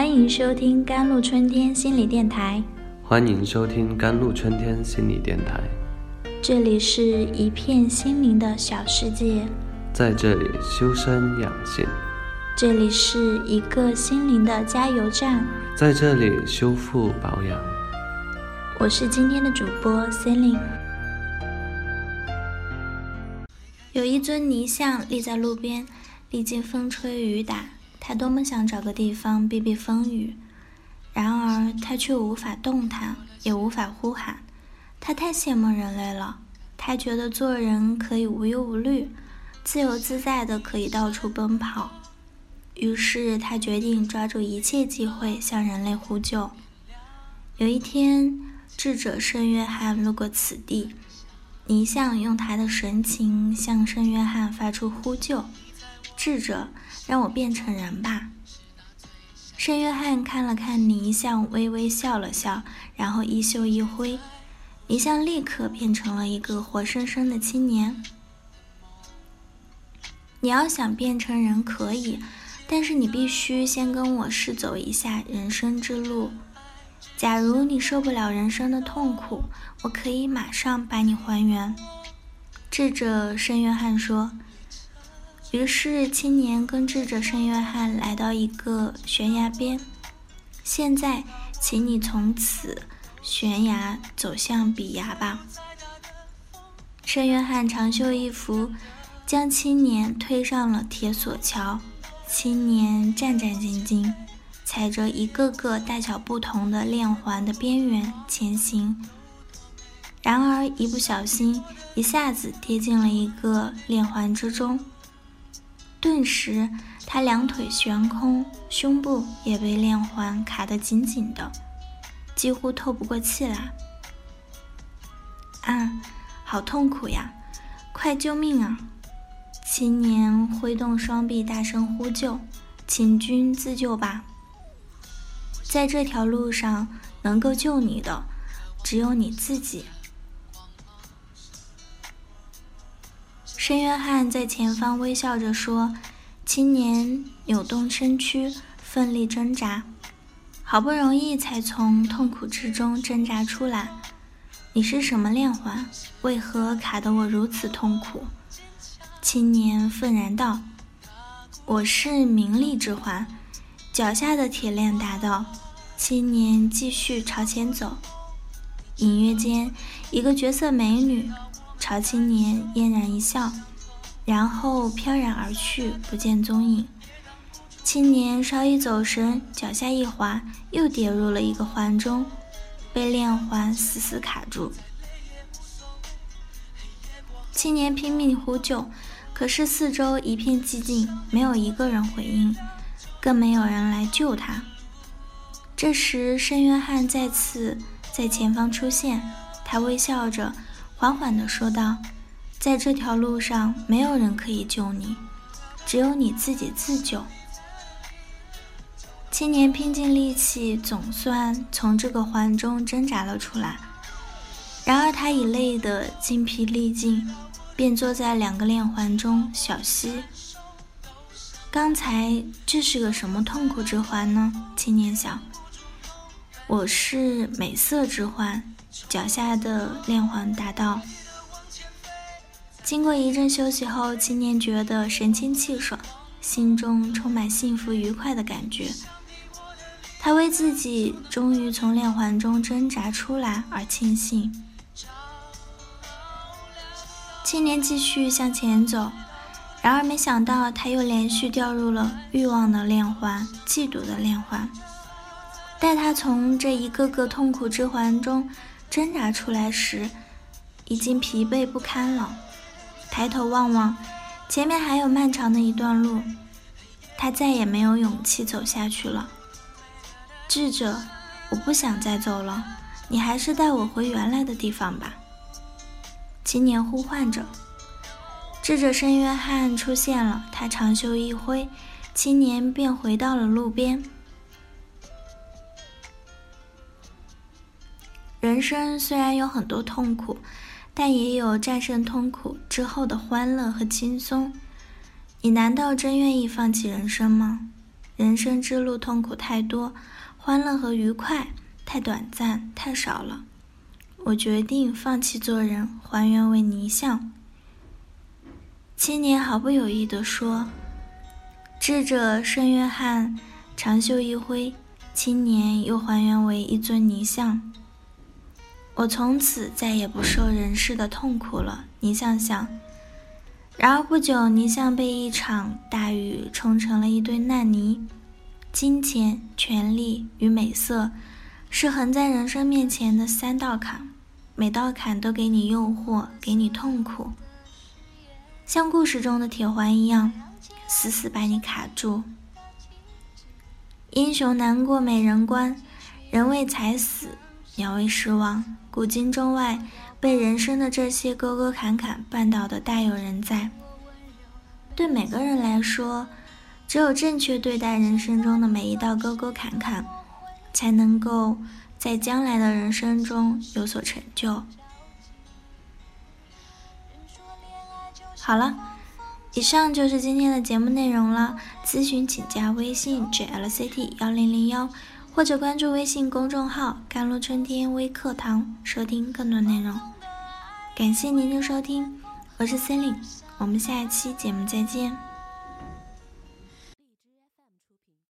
欢迎收听甘露春天心理电台。欢迎收听甘露春天心理电台。这里是一片心灵的小世界，在这里修身养性。这里是一个心灵的加油站，在这里修复保养。我是今天的主播 Celine。有一尊泥像立在路边，历经风吹雨打。他多么想找个地方避避风雨，然而他却无法动弹，也无法呼喊。他太羡慕人类了，他觉得做人可以无忧无虑，自由自在的可以到处奔跑。于是他决定抓住一切机会向人类呼救。有一天，智者圣约翰路过此地，泥像用他的神情向圣约翰发出呼救。智者，让我变成人吧。圣约翰看了看泥像，微微笑了笑，然后衣袖一挥，泥像立刻变成了一个活生生的青年。你要想变成人可以，但是你必须先跟我试走一下人生之路。假如你受不了人生的痛苦，我可以马上把你还原。智者圣约翰说。于是，青年跟智者圣约翰来到一个悬崖边。现在，请你从此悬崖走向彼崖吧。圣约翰长袖一拂，将青年推上了铁索桥。青年战战兢兢，踩着一个个大小不同的链环的边缘前行。然而，一不小心，一下子跌进了一个链环之中。顿时，他两腿悬空，胸部也被链环卡得紧紧的，几乎透不过气来。啊，好痛苦呀！快救命啊！青年挥动双臂，大声呼救：“请君自救吧！在这条路上，能够救你的，只有你自己。”申约翰在前方微笑着说：“青年扭动身躯，奋力挣扎，好不容易才从痛苦之中挣扎出来。你是什么链环？为何卡得我如此痛苦？”青年愤然道：“我是名利之环。”脚下的铁链答道。青年继续朝前走，隐约间，一个绝色美女。朝青年嫣然一笑，然后飘然而去，不见踪影。青年稍一走神，脚下一滑，又跌入了一个环中，被链环死死卡住。青年拼命呼救，可是四周一片寂静，没有一个人回应，更没有人来救他。这时，申约翰再次在前方出现，他微笑着。缓缓地说道：“在这条路上，没有人可以救你，只有你自己自救。”青年拼尽力气，总算从这个环中挣扎了出来。然而，他已累得精疲力尽，便坐在两个链环中小息。刚才这是个什么痛苦之环呢？青年想：“我是美色之环。”脚下的链环答道：“经过一阵休息后，青年觉得神清气爽，心中充满幸福愉快的感觉。他为自己终于从链环中挣扎出来而庆幸。青年继续向前走，然而没想到他又连续掉入了欲望的链环、嫉妒的链环。待他从这一个个痛苦之环中，挣扎出来时，已经疲惫不堪了。抬头望望，前面还有漫长的一段路，他再也没有勇气走下去了。智者，我不想再走了，你还是带我回原来的地方吧。青年呼唤着。智者圣约翰出现了，他长袖一挥，青年便回到了路边。人生虽然有很多痛苦，但也有战胜痛苦之后的欢乐和轻松。你难道真愿意放弃人生吗？人生之路痛苦太多，欢乐和愉快太短暂太少了。我决定放弃做人，还原为泥像。青年毫不犹豫地说：“智者圣约翰长袖一挥，青年又还原为一尊泥像。我从此再也不受人世的痛苦了。”泥像想。然而不久，泥像被一场大雨冲成了一堆烂泥。金钱、权力与美色，是横在人生面前的三道坎，每道坎都给你诱惑，给你痛苦，像故事中的铁环一样，死死把你卡住。英雄难过美人关，人为财死，鸟为食亡。古今中外。被人生的这些沟沟坎坎绊倒的大有人在。对每个人来说，只有正确对待人生中的每一道沟沟坎坎，才能够在将来的人生中有所成就。好了，以上就是今天的节目内容了。咨询请加微信 jlct 幺零零幺。或者关注微信公众号“甘露春天微课堂”，收听更多内容。感谢您的收听，我是 c e l i n e 我们下一期节目再见。